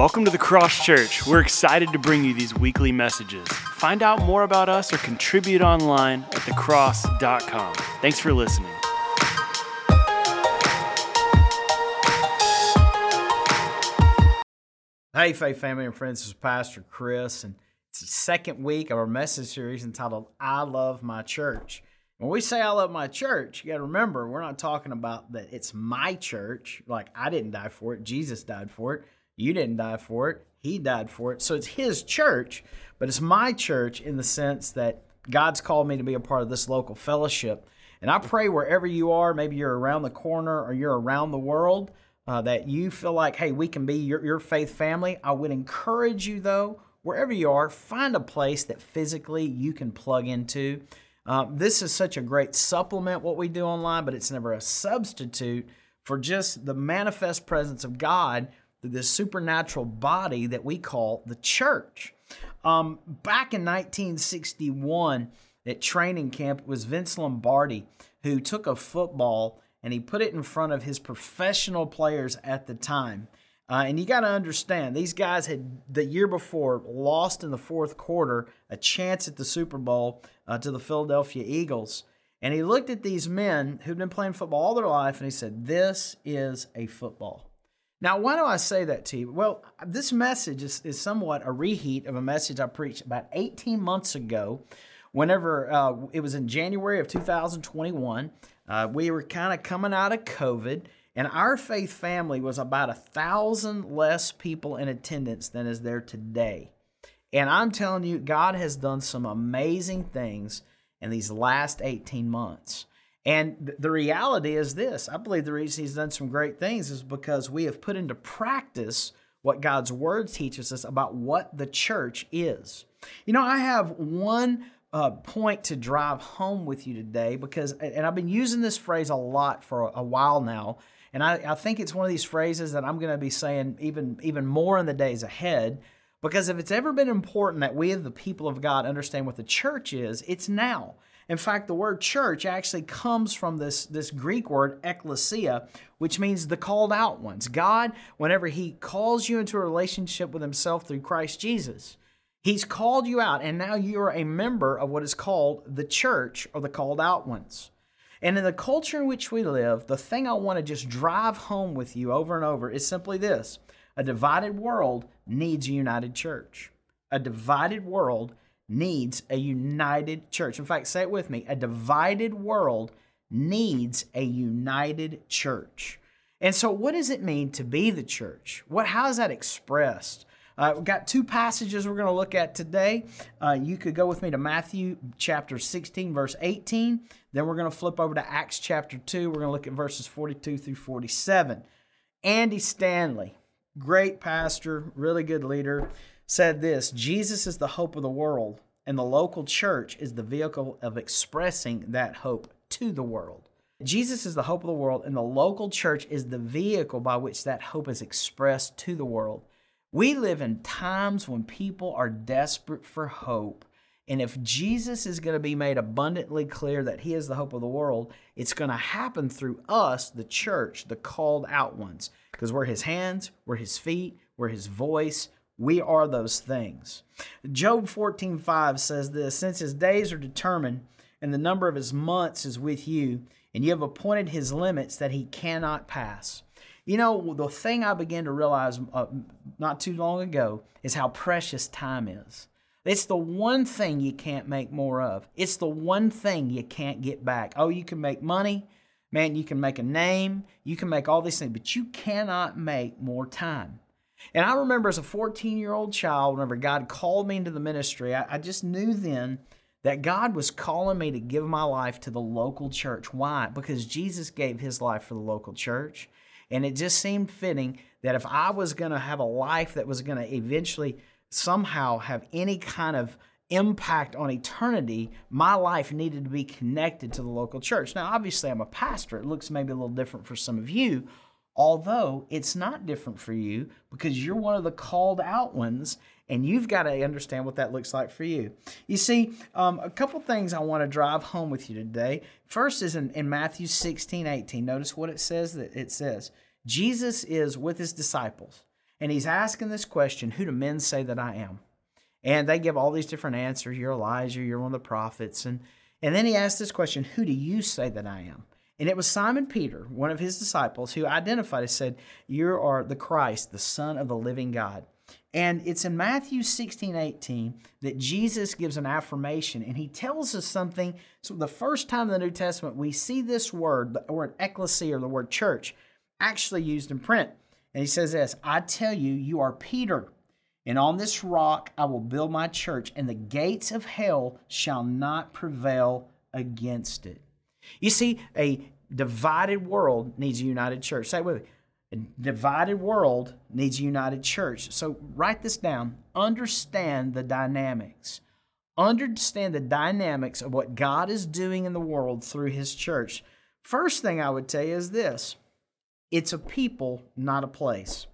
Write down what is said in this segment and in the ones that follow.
Welcome to the Cross Church. We're excited to bring you these weekly messages. Find out more about us or contribute online at thecross.com. Thanks for listening. Hey, Faith family and friends, this is Pastor Chris, and it's the second week of our message series entitled I Love My Church. When we say I love my church, you got to remember we're not talking about that it's my church, like I didn't die for it, Jesus died for it. You didn't die for it, He died for it. So it's His church, but it's my church in the sense that God's called me to be a part of this local fellowship. And I pray wherever you are, maybe you're around the corner or you're around the world, uh, that you feel like, hey, we can be your, your faith family. I would encourage you, though, wherever you are, find a place that physically you can plug into. Uh, this is such a great supplement, what we do online, but it's never a substitute for just the manifest presence of God this supernatural body that we call the church. Um, back in 1961 at training camp, it was Vince Lombardi who took a football and he put it in front of his professional players at the time. Uh, and you got to understand, these guys had the year before lost in the fourth quarter a chance at the Super Bowl uh, to the Philadelphia Eagles. And he looked at these men who'd been playing football all their life and he said, This is a football. Now, why do I say that to you? Well, this message is, is somewhat a reheat of a message I preached about 18 months ago, whenever uh, it was in January of 2021. Uh, we were kind of coming out of COVID, and our faith family was about a thousand less people in attendance than is there today. And I'm telling you, God has done some amazing things in these last 18 months. And the reality is this I believe the reason he's done some great things is because we have put into practice what God's word teaches us about what the church is. You know, I have one uh, point to drive home with you today because, and I've been using this phrase a lot for a, a while now. And I, I think it's one of these phrases that I'm going to be saying even, even more in the days ahead. Because if it's ever been important that we, the people of God, understand what the church is, it's now. In fact, the word church actually comes from this, this Greek word, ekklesia, which means the called out ones. God, whenever He calls you into a relationship with Himself through Christ Jesus, He's called you out, and now you are a member of what is called the church or the called out ones. And in the culture in which we live, the thing I want to just drive home with you over and over is simply this a divided world needs a united church. A divided world needs a united church. In fact, say it with me a divided world needs a united church. And so, what does it mean to be the church? What, how is that expressed? Uh, we've got two passages we're going to look at today. Uh, you could go with me to Matthew chapter 16, verse 18. Then we're going to flip over to Acts chapter 2. We're going to look at verses 42 through 47. Andy Stanley, great pastor, really good leader said this Jesus is the hope of the world, and the local church is the vehicle of expressing that hope to the world. Jesus is the hope of the world, and the local church is the vehicle by which that hope is expressed to the world. We live in times when people are desperate for hope. And if Jesus is going to be made abundantly clear that he is the hope of the world, it's going to happen through us, the church, the called out ones, because we're his hands, we're his feet, we're his voice, we are those things. Job 14:5 says this, since his days are determined and the number of his months is with you, and you have appointed his limits that he cannot pass. You know, the thing I began to realize uh, not too long ago is how precious time is. It's the one thing you can't make more of. It's the one thing you can't get back. Oh, you can make money. Man, you can make a name. You can make all these things, but you cannot make more time. And I remember as a 14 year old child, whenever God called me into the ministry, I, I, just knew then that God was calling me to give my life to the local church. Why? Because Jesus gave his life for the local church. And it just seemed fitting that if I was going to have a life that was going to eventually somehow have any kind of impact on eternity, my life needed to be connected to the local church. Now, obviously, I'm a pastor. It looks maybe a little different for some of you, although it's not different for you because you're one of the called out ones and you've got to understand what that looks like for you. You see, um, a couple things I want to drive home with you today. First is in, in Matthew 16, 18. Notice what it says that it says. Jesus is with his disciples And he's asking this question Who do men say that I am? And they give all these different answers. You're Elijah, you're one of the prophets. And, and then he asks this question Who do you say that I am? And it was Simon Peter, one of his disciples, who identified and said, You are the Christ, the Son of the living God. And it's in Matthew 16, 18 that Jesus gives an affirmation and he tells us something. So, the first time in the New Testament we see this word, the word ecclesia or the word church, actually used in print. And he says this I tell you, you are Peter, and on this rock I will build my church, and the gates of hell shall not prevail against it. You see, a divided world needs a united church. Say it with me. A divided world needs a united church. So write this down. Understand the dynamics. Understand the dynamics of what God is doing in the world through His church. First thing I would tell you is this it's a people, not a place.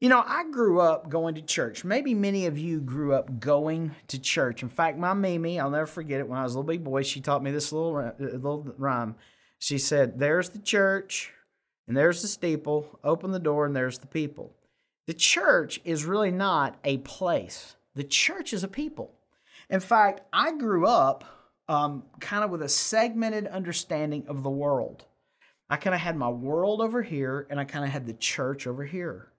You know, I grew up going to church. Maybe many of you grew up going to church. In fact, my Mimi, I'll never forget it, when I was a little big boy, she taught me this little, uh, little rhyme. She said, There's the church, and there's the steeple. Open the door, and there's the people. The church is really not a place, the church is a people. In fact, I grew up um, kind of with a segmented understanding of the world. I kind of had my world over here, and I kind of had the church over here.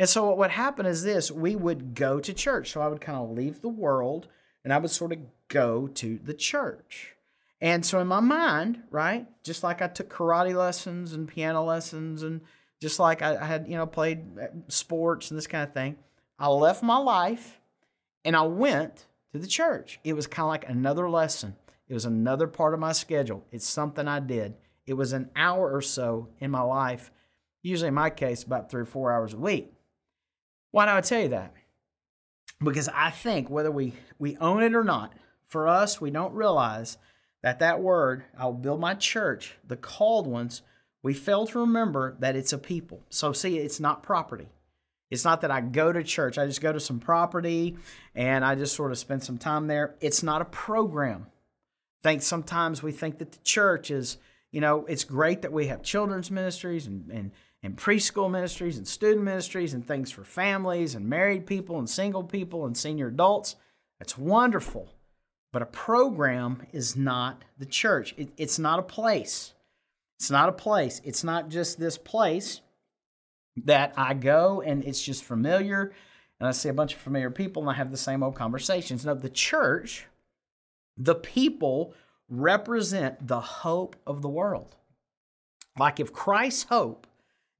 And so what would happen is this we would go to church. So I would kind of leave the world and I would sort of go to the church. And so in my mind, right, just like I took karate lessons and piano lessons and just like I, had, you know, played uh, sports and this kind of thing, I left my life and I went to the church. It was kind of like another lesson. It was another part of my schedule. It's something I did. It was an hour or so in my life, usually in my case, about three or four hours a week. Why do I tell you that? Because I think whether we, we own it or not, for us, we don't realize that that word, I'll build my church, the called ones, we fail to remember that it's a people. So, see, it's not property. It's not that I go to church, I just go to some property and I just sort of spend some time there. It's not a program. I think sometimes we think that the church is, you know, it's great that we have children's ministries and, and and preschool ministries and student ministries and things for families and married people and single people and senior adults. That's wonderful. But a program is not the church, it, it's not a place. It's not a place. It's not just this place that I go and it's just familiar and I see a bunch of familiar people and I have the same old conversations. No, the church, the people represent the hope of the world. Like if Christ's hope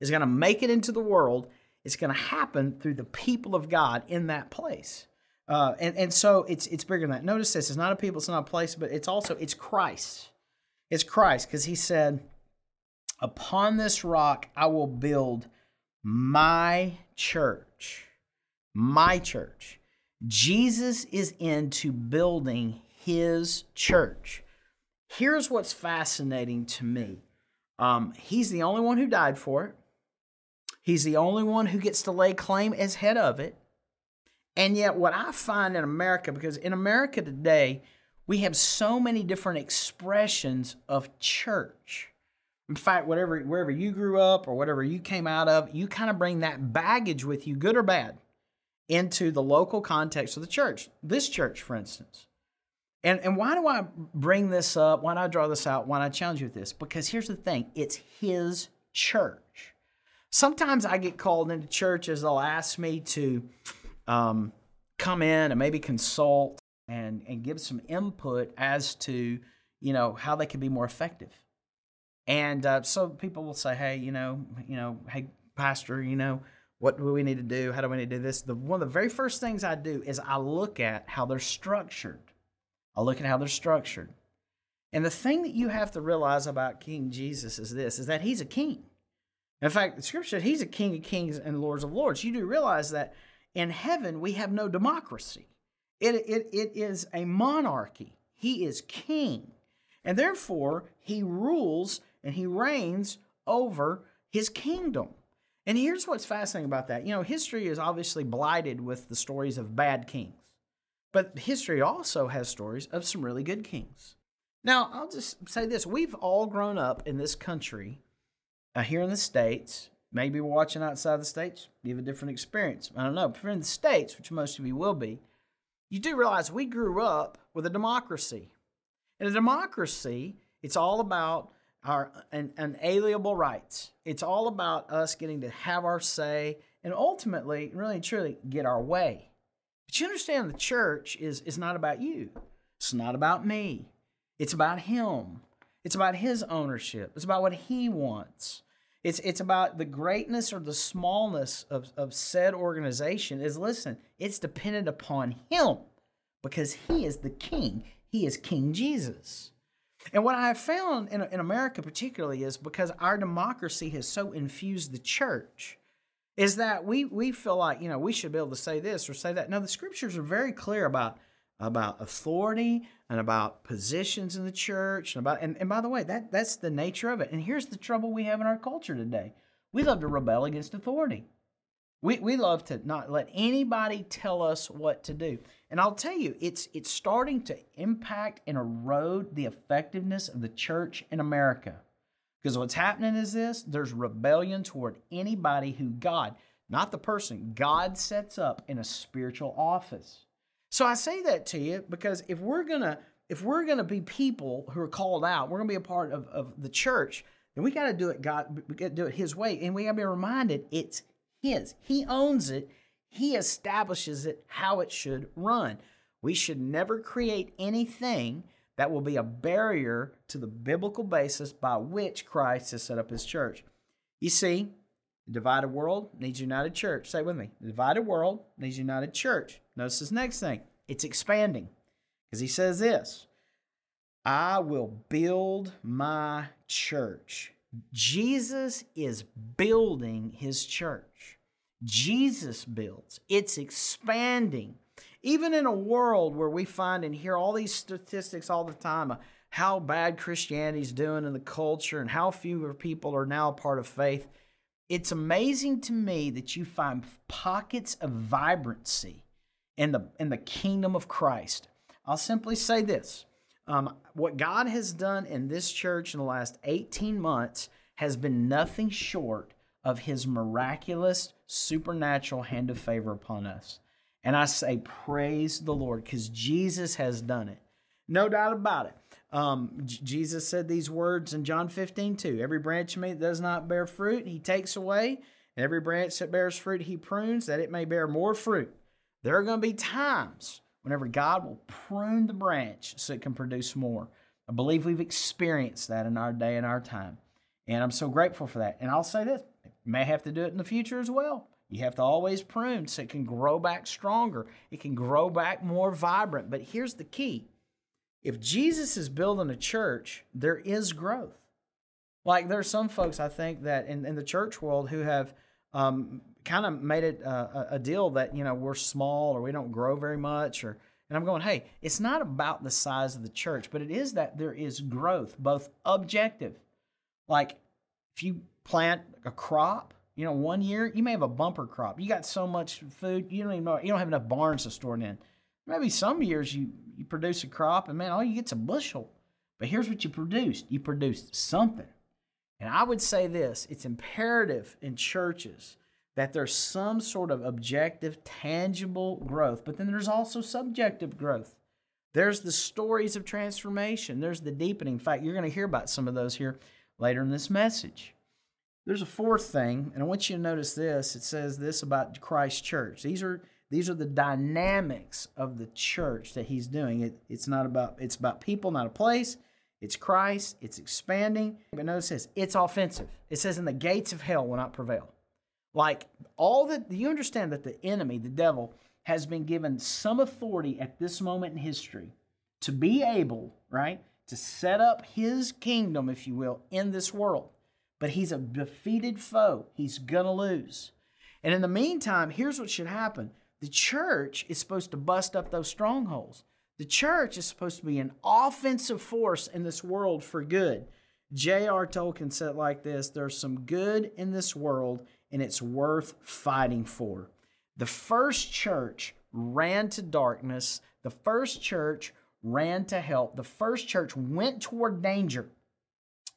is going to make it into the world, it's going to happen through the people of God in that place. Uh, and, and so it's it's bigger than that. Notice this: it's not a people, it's not a place, but it's also it's Christ. It's Christ because He said, "Upon this rock I will build my church." My church. Jesus is into building His church. Here's what's fascinating to me. Um, he's the only one who died for it. He's the only one who gets to lay claim as head of it. And yet, what I find in America, because in America today, we have so many different expressions of church. In fact, whatever wherever you grew up or whatever you came out of, you kind of bring that baggage with you, good or bad, into the local context of the church. This church, for instance. And, and why do I bring this up? Why do I draw this out? Why do I challenge you with this? Because here's the thing it's his church. Sometimes I get called into churches, they'll ask me to um, come in and maybe consult and, and give some input as to, you know, how they can be more effective. And uh, so people will say, hey, you know, you know, hey, pastor, you know, what do we need to do? How do we need to do this? The, one of the very first things I do is I look at how they're structured. I look at how they're structured. And the thing that you have to realize about King Jesus is this, is that he's a king. In fact, the scripture said he's a king of kings and lords of lords. You do realize that in heaven we have no democracy. It, it, it is a monarchy. He is king. And therefore, he rules and he reigns over his kingdom. And here's what's fascinating about that. You know, history is obviously blighted with the stories of bad kings, but history also has stories of some really good kings. Now, I'll just say this we've all grown up in this country uh, here in the States Maybe we're watching outside the states, you have a different experience. I don't know. But in the states, which most of you will be, you do realize we grew up with a democracy. In a democracy, it's all about our unalienable rights. It's all about us getting to have our say and ultimately, really and truly, get our way. But you understand the church is, is not about you. It's not about me. It's about Him. It's about His ownership. It's about what He wants. It's, it's about the greatness or the smallness of, of said organization is listen, it's dependent upon Him because He is the King. He is King Jesus. And what I have found in, in America, particularly, is because our democracy has so infused the church, is that we, we feel like, you know, we should be able to say this or say that. No, the scriptures are very clear about, about authority and about positions in the church and about and, and by the way, that, that's the nature of it. And here's the trouble we have in our culture today. We love to rebel against authority. We, we love to not let anybody tell us what to do. And I'll tell you, it's it's starting to impact and erode the effectiveness of the church in America. Because what's happening is this there's rebellion toward anybody who God, not the person, God sets up in a spiritual office. So I say that to you because if we're gonna if we're gonna be people who are called out, we're gonna be a part of, of the church, then we gotta do it God we gotta do it his way. And we gotta be reminded it's his. He owns it. He establishes it how it should run. We should never create anything that will be a barrier to the biblical basis by which Christ has set up his church. You see, the divided world needs united church. Say with me. The divided world needs united church. Notice this next thing. It's expanding. Because he says this I will build my church. Jesus is building his church. Jesus builds, it's expanding. Even in a world where we find and hear all these statistics all the time how bad Christianity's doing in the culture and how fewer people are now a part of faith, it's amazing to me that you find pockets of vibrancy in the in the kingdom of Christ. I'll simply say this: um, what God has done in this church in the last 18 months has been nothing short of His miraculous, supernatural hand of favor upon us. And I say, praise the Lord, because Jesus has done it. No doubt about it. Um, J- Jesus said these words in John 15, 2. Every branch in me that does not bear fruit, he takes away. Every branch that bears fruit, he prunes, that it may bear more fruit. There are going to be times whenever God will prune the branch so it can produce more. I believe we've experienced that in our day and our time. And I'm so grateful for that. And I'll say this you may have to do it in the future as well. You have to always prune so it can grow back stronger. It can grow back more vibrant. But here's the key if Jesus is building a church, there is growth. Like there's some folks I think that in, in the church world who have um, kind of made it a, a deal that you know we're small or we don't grow very much or and I'm going, hey, it's not about the size of the church, but it is that there is growth, both objective. Like if you plant a crop, you know, one year you may have a bumper crop. You got so much food, you don't even know you don't have enough barns to store it in. Maybe some years you you produce a crop and man, all you get's a bushel. But here's what you produced. You produced something. And I would say this, it's imperative in churches that there's some sort of objective, tangible growth, but then there's also subjective growth. There's the stories of transformation, there's the deepening. In fact, you're going to hear about some of those here later in this message. There's a fourth thing, and I want you to notice this. It says this about Christ Church. These are these are the dynamics of the church that he's doing. It, it's not about it's about people, not a place. It's Christ. It's expanding. But notice this: it's offensive. It says, "And the gates of hell will not prevail." Like all that, you understand that the enemy, the devil, has been given some authority at this moment in history to be able, right, to set up his kingdom, if you will, in this world. But he's a defeated foe. He's to lose. And in the meantime, here's what should happen the church is supposed to bust up those strongholds. The church is supposed to be an offensive force in this world for good. J.R. Tolkien said like this There's some good in this world, and it's worth fighting for. The first church ran to darkness, the first church ran to help, the first church went toward danger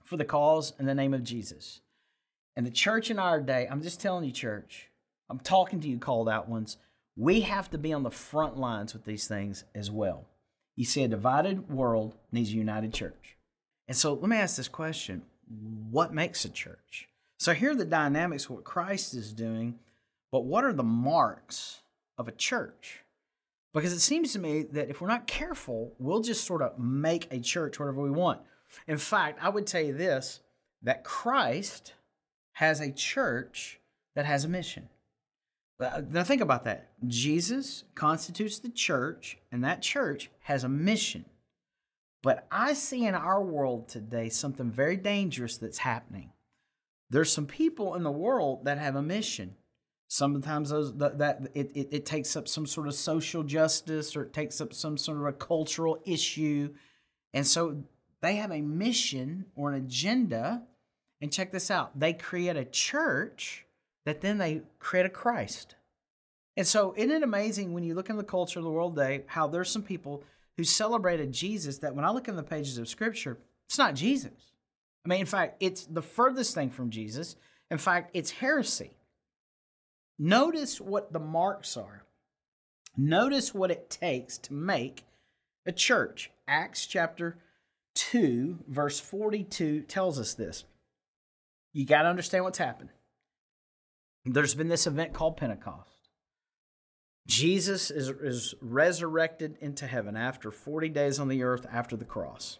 for the cause in the name of Jesus. And the church in our day, I'm just telling you, church, I'm talking to you, called out ones. We have to be on the front lines with these things as well. You see, a divided world needs a united church. And so let me ask this question What makes a church? So here are the dynamics of what Christ is doing, but what are the marks of a church? Because it seems to me that if we're not careful, we'll just sort of make a church whatever we want. In fact, I would tell you this that Christ has a church that has a mission. Uh, now, think about that. Jesus constitutes the church, and that church has a mission. But I see in our world today something very dangerous that's happening. There's some people in the world that have a mission. Sometimes those that, that it, it, it takes up some sort of social justice or it takes up some sort of a cultural issue. And so they have a mission or an agenda. And check this out they create a church that then they create a Christ. And so, isn't it amazing when you look in the culture of the world today how there's some people who celebrated Jesus that when I look in the pages of Scripture, it's not Jesus. I mean, in fact, it's the furthest thing from Jesus. In fact, it's heresy. Notice what the marks are. Notice what it takes to make a church. Acts chapter 2, verse 42 tells us this. You got to understand what's happened. There's been this event called Pentecost. Jesus is, is resurrected into heaven after 40 days on the earth after the cross.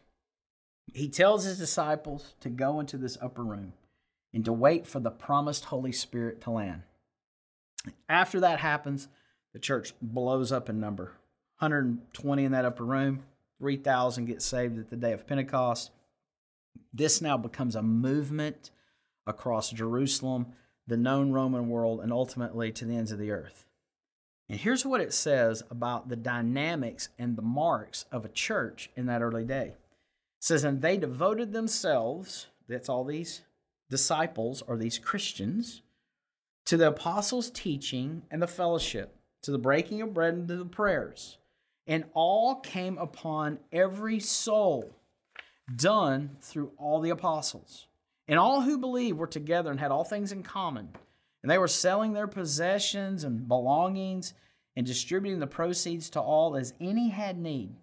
He tells his disciples to go into this upper room and to wait for the promised Holy Spirit to land. After that happens, the church blows up in number 120 in that upper room, 3,000 get saved at the day of Pentecost. This now becomes a movement across Jerusalem, the known Roman world, and ultimately to the ends of the earth. And here's what it says about the dynamics and the marks of a church in that early day. It says, And they devoted themselves, that's all these disciples or these Christians, to the apostles' teaching and the fellowship, to the breaking of bread and to the prayers. And all came upon every soul, done through all the apostles. And all who believed were together and had all things in common. And they were selling their possessions and belongings and distributing the proceeds to all as any had need.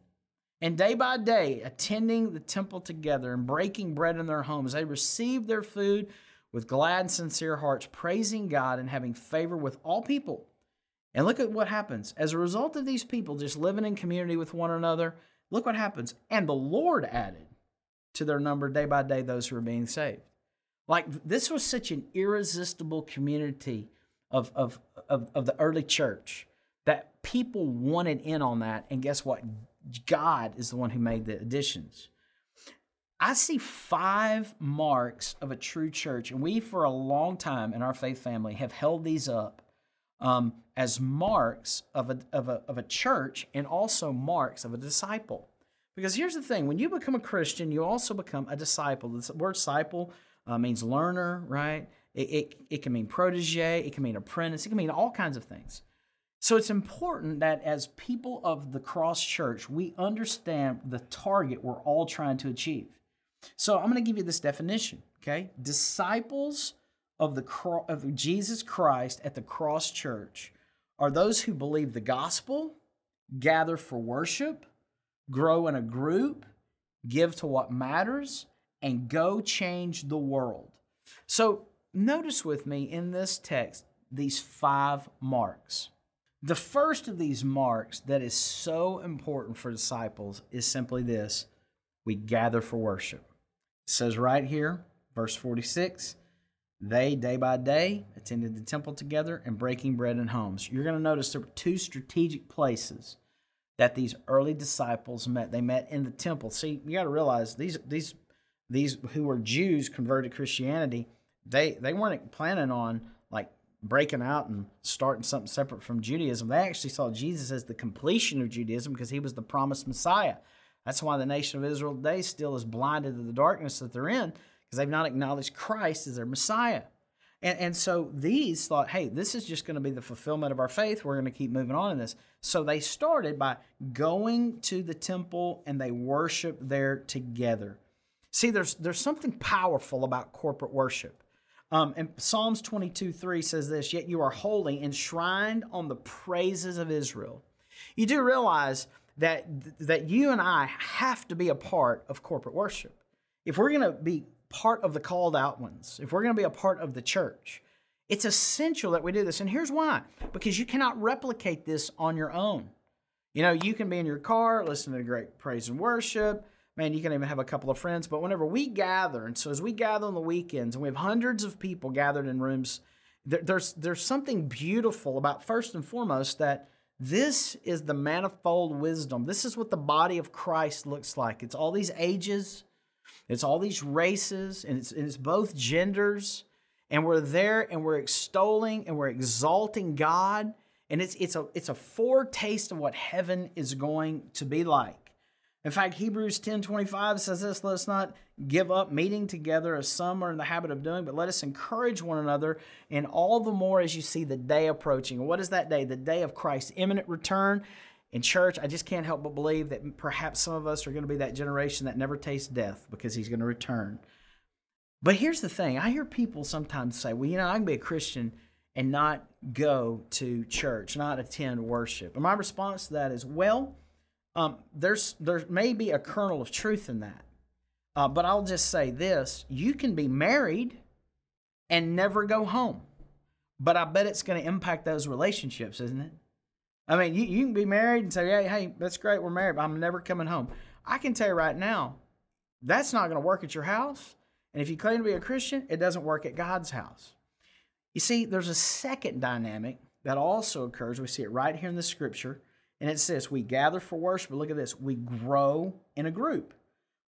And day by day, attending the temple together and breaking bread in their homes, they received their food with glad and sincere hearts, praising God and having favor with all people. And look at what happens. As a result of these people just living in community with one another, look what happens. And the Lord added to their number day by day those who were being saved. Like this was such an irresistible community of, of, of, of the early church that people wanted in on that. And guess what? God is the one who made the additions. I see five marks of a true church, and we, for a long time in our faith family, have held these up um, as marks of a, of, a, of a church and also marks of a disciple. Because here's the thing when you become a Christian, you also become a disciple. The word disciple uh, means learner, right? It, it, it can mean protege, it can mean apprentice, it can mean all kinds of things. So it's important that as people of the cross church, we understand the target we're all trying to achieve. So I'm going to give you this definition, okay? Disciples of the of Jesus Christ at the cross church are those who believe the gospel, gather for worship, grow in a group, give to what matters, and go change the world. So notice with me in this text these five marks. The first of these marks that is so important for disciples is simply this we gather for worship. It says right here, verse 46 they, day by day, attended the temple together and breaking bread in homes. You're going to notice there were two strategic places that these early disciples met. They met in the temple. See, you got to realize these, these these who were Jews converted to Christianity, they they weren't planning on like breaking out and starting something separate from Judaism. They actually saw Jesus as the completion of Judaism because he was the promised Messiah. That's why the nation of Israel today still is blinded to the darkness that they're in because they've not acknowledged Christ as their Messiah. And, and so these thought, hey, this is just going to be the fulfillment of our faith. We're going to keep moving on in this. So they started by going to the temple and they worshiped there together. See, there's, there's something powerful about corporate worship. Um, and Psalms 22 3 says this Yet you are holy, enshrined on the praises of Israel. You do realize that, that you and I have to be a part of corporate worship. If we're going to be part of the called out ones, if we're going to be a part of the church, it's essential that we do this. And here's why because you cannot replicate this on your own. You know, you can be in your car listening to great praise and worship. Man, you can even have a couple of friends. But whenever we gather, and so as we gather on the weekends, and we have hundreds of people gathered in rooms, there, there's there's something beautiful about first and foremost that this is the manifold wisdom. This is what the body of Christ looks like. It's all these ages, it's all these races, and it's, and it's both genders. And we're there and we're extolling and we're exalting God. And it's, it's, a, it's a foretaste of what heaven is going to be like. In fact, Hebrews 10 25 says this let us not give up meeting together as some are in the habit of doing, but let us encourage one another, and all the more as you see the day approaching. what is that day? The day of Christ's imminent return. In church, I just can't help but believe that perhaps some of us are going to be that generation that never tastes death because he's going to return. But here's the thing I hear people sometimes say, well, you know, I can be a Christian and not go to church, not attend worship. And my response to that is, well, um, there's there may be a kernel of truth in that, uh, but I'll just say this: you can be married and never go home, but I bet it's going to impact those relationships, isn't it? I mean, you, you can be married and say, "Hey, hey, that's great, we're married, but I'm never coming home." I can tell you right now, that's not going to work at your house. And if you claim to be a Christian, it doesn't work at God's house. You see, there's a second dynamic that also occurs. We see it right here in the scripture and it says, We gather for worship. But look at this we grow in a group.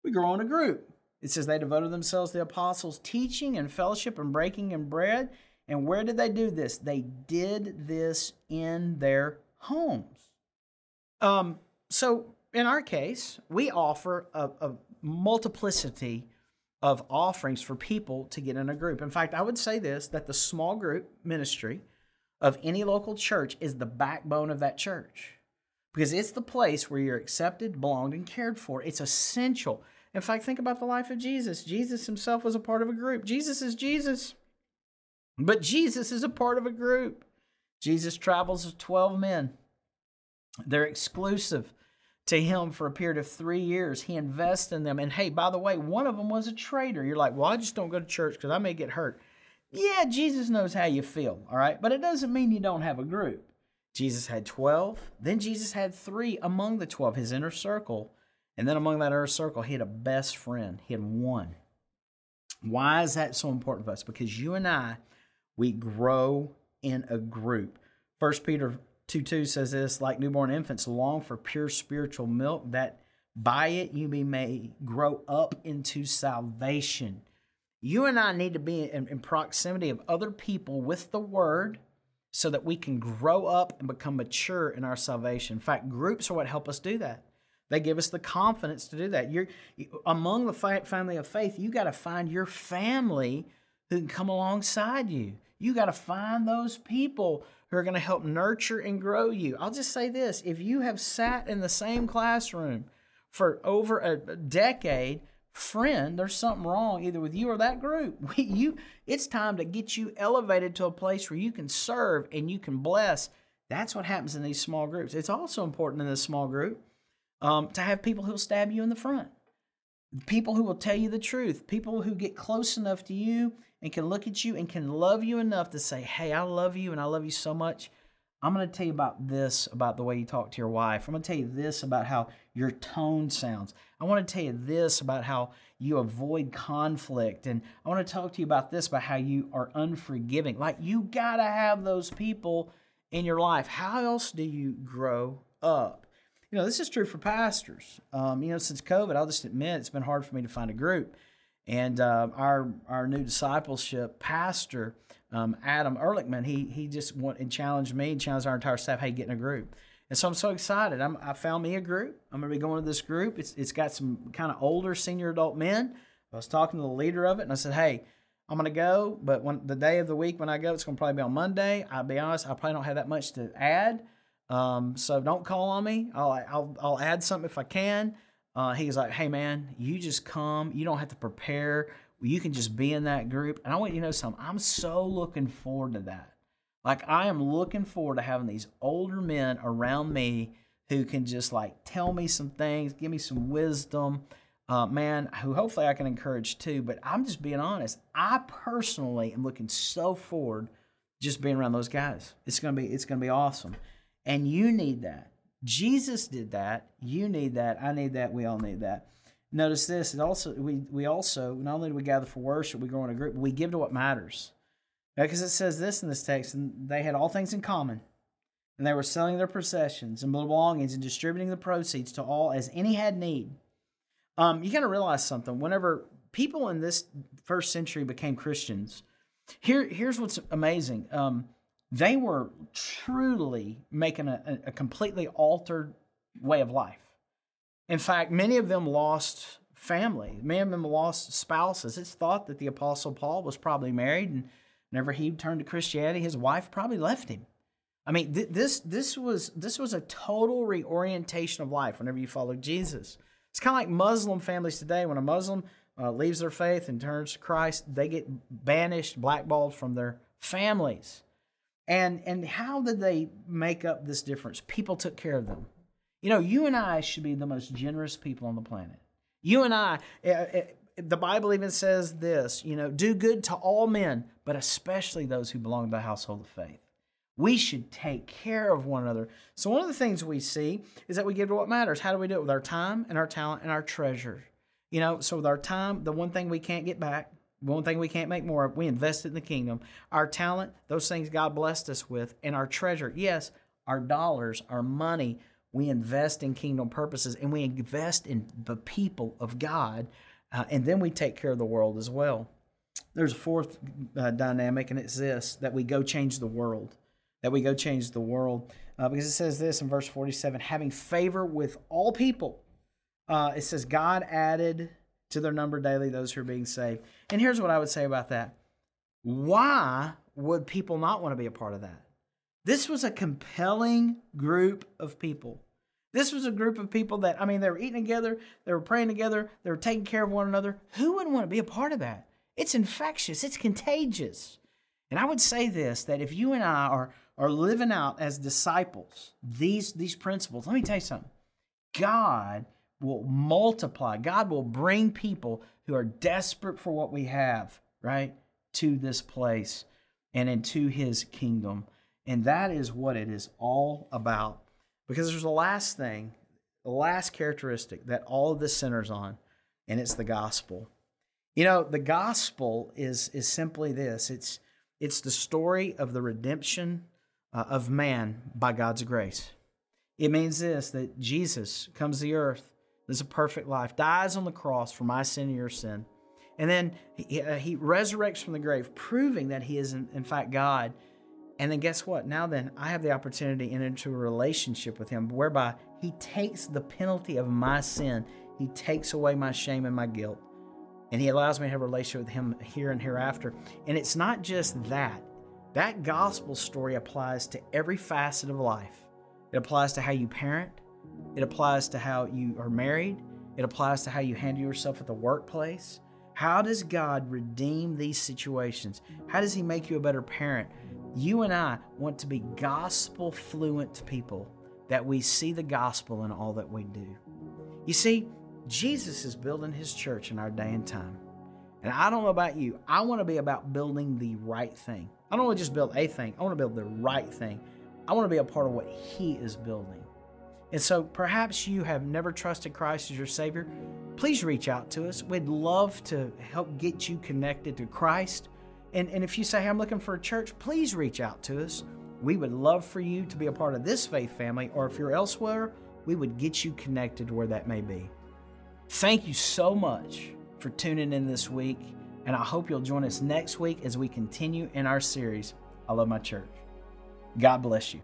We grow in a group. It says they devoted themselves to the apostles' teaching and fellowship and breaking and bread. And where did they do this? They did this in their homes. Um, so in our case, we offer a, a multiplicity of offerings for people to get in a group. In fact, I would say this that the small group ministry of any local church is the backbone of that church because it's the place where you're accepted, belonged, and cared for. It's essential. In fact, think about the life of Jesus. Jesus himself was a part of a group. Jesus is Jesus, but Jesus is a part of a group. Jesus travels with 12 men, they're exclusive to him for a period of three years. He invests in them. And hey, by the way, one of them was a traitor. You're like, well, I just don't go to church because I may get hurt. Yeah, Jesus knows how you feel, all right? But it doesn't mean you don't have a group. Jesus had 12. Then Jesus had three among the 12, his inner circle. And then among that inner circle, he had a best friend. He had one. Why is that so important for us? Because you and I, we grow in a group. First Peter 2 2 says this like newborn infants, long for pure spiritual milk, that by it you may grow up into salvation. You and I need to be in, in proximity of other people with the word so that we can grow up and become mature in our salvation. In fact, groups are what help us do that. They give us the confidence to do that. You're among the family of faith. You got to find your family who can come alongside you. You got to find those people who are going to help nurture and grow you. I'll just say this: if you have sat in the same classroom for over a decade, friend, there's something wrong either with you or that group. We, you, it's time to get you elevated to a place where you can serve and you can bless. That's what happens in these small groups. It's also important in this small group um, to have people who'll stab you in the front, people who will tell you the truth, people who get close enough to you and can look at you and can love you enough to say, "Hey, I love you and I love you so much." I'm going to tell you about this about the way you talk to your wife. I'm going to tell you this about how your tone sounds. I want to tell you this about how you avoid conflict. And I want to talk to you about this about how you are unforgiving. Like, you got to have those people in your life. How else do you grow up? You know, this is true for pastors. Um, you know, since COVID, I'll just admit it's been hard for me to find a group. And uh, our our new discipleship pastor, um, Adam Ehrlichman, he he just went and challenged me and challenged our entire staff, hey, get in a group. And so I'm so excited. I'm, i found me a group. I'm going to be going to this group. It's it's got some kind of older senior adult men. I was talking to the leader of it, and I said, hey. I'm gonna go, but when the day of the week when I go, it's gonna probably be on Monday. I'll be honest, I probably don't have that much to add, um, so don't call on me. I'll, I'll I'll add something if I can. Uh, he was like, "Hey man, you just come. You don't have to prepare. You can just be in that group. And I want you to know something. I'm so looking forward to that. Like I am looking forward to having these older men around me who can just like tell me some things, give me some wisdom. Uh, man, who hopefully I can encourage too. But I'm just being honest. I personally am looking so forward just being around those guys. It's gonna be it's gonna be awesome. And you need that. Jesus did that. You need that. I need that. We all need that. Notice this. It also we we also not only do we gather for worship, we grow in a group, we give to what matters. Because it says this in this text, and they had all things in common, and they were selling their possessions and belongings and distributing the proceeds to all as any had need. Um, you got to realize something. Whenever people in this first century became Christians, here here's what's amazing. Um, they were truly making a, a completely altered way of life. In fact, many of them lost family. Many of them lost spouses. It's thought that the Apostle Paul was probably married, and whenever he turned to Christianity, his wife probably left him. I mean, th- this this was this was a total reorientation of life. Whenever you follow Jesus, it's kind of like Muslim families today. When a Muslim uh, leaves their faith and turns to Christ, they get banished, blackballed from their families. And and how did they make up this difference? People took care of them. You know, you and I should be the most generous people on the planet. You and I, eh, eh, the Bible even says this, you know, do good to all men, but especially those who belong to the household of faith. We should take care of one another. So, one of the things we see is that we give to what matters. How do we do it? With our time and our talent and our treasure. You know, so with our time, the one thing we can't get back, one thing we can't make more of, we invest it in the kingdom. Our talent, those things God blessed us with, and our treasure, yes, our dollars, our money, we invest in kingdom purposes and we invest in the people of God, uh, and then we take care of the world as well. There's a fourth uh, dynamic, and it's this that we go change the world. That we go change the world. Uh, because it says this in verse 47 having favor with all people. Uh, it says, God added to their number daily those who are being saved. And here's what I would say about that why would people not want to be a part of that? This was a compelling group of people. This was a group of people that, I mean, they were eating together, they were praying together, they were taking care of one another. Who wouldn't want to be a part of that? It's infectious, it's contagious. And I would say this that if you and I are, are living out as disciples these, these principles, let me tell you something God will multiply, God will bring people who are desperate for what we have, right, to this place and into his kingdom. And that is what it is all about. Because there's the last thing, the last characteristic that all of this centers on, and it's the gospel. You know, the gospel is is simply this. It's it's the story of the redemption uh, of man by God's grace. It means this that Jesus comes to earth, lives a perfect life, dies on the cross for my sin and your sin, and then he, uh, he resurrects from the grave, proving that he is in, in fact God and then guess what? Now then, I have the opportunity to enter into a relationship with him whereby he takes the penalty of my sin. He takes away my shame and my guilt. And he allows me to have a relationship with him here and hereafter. And it's not just that. That gospel story applies to every facet of life. It applies to how you parent. It applies to how you are married. It applies to how you handle yourself at the workplace. How does God redeem these situations? How does He make you a better parent? You and I want to be gospel fluent people, that we see the gospel in all that we do. You see, Jesus is building his church in our day and time. And I don't know about you, I want to be about building the right thing. I don't want to just build a thing, I want to build the right thing. I want to be a part of what he is building. And so perhaps you have never trusted Christ as your Savior. Please reach out to us. We'd love to help get you connected to Christ. And, and if you say, hey, I'm looking for a church, please reach out to us. We would love for you to be a part of this faith family, or if you're elsewhere, we would get you connected where that may be. Thank you so much for tuning in this week, and I hope you'll join us next week as we continue in our series, I Love My Church. God bless you.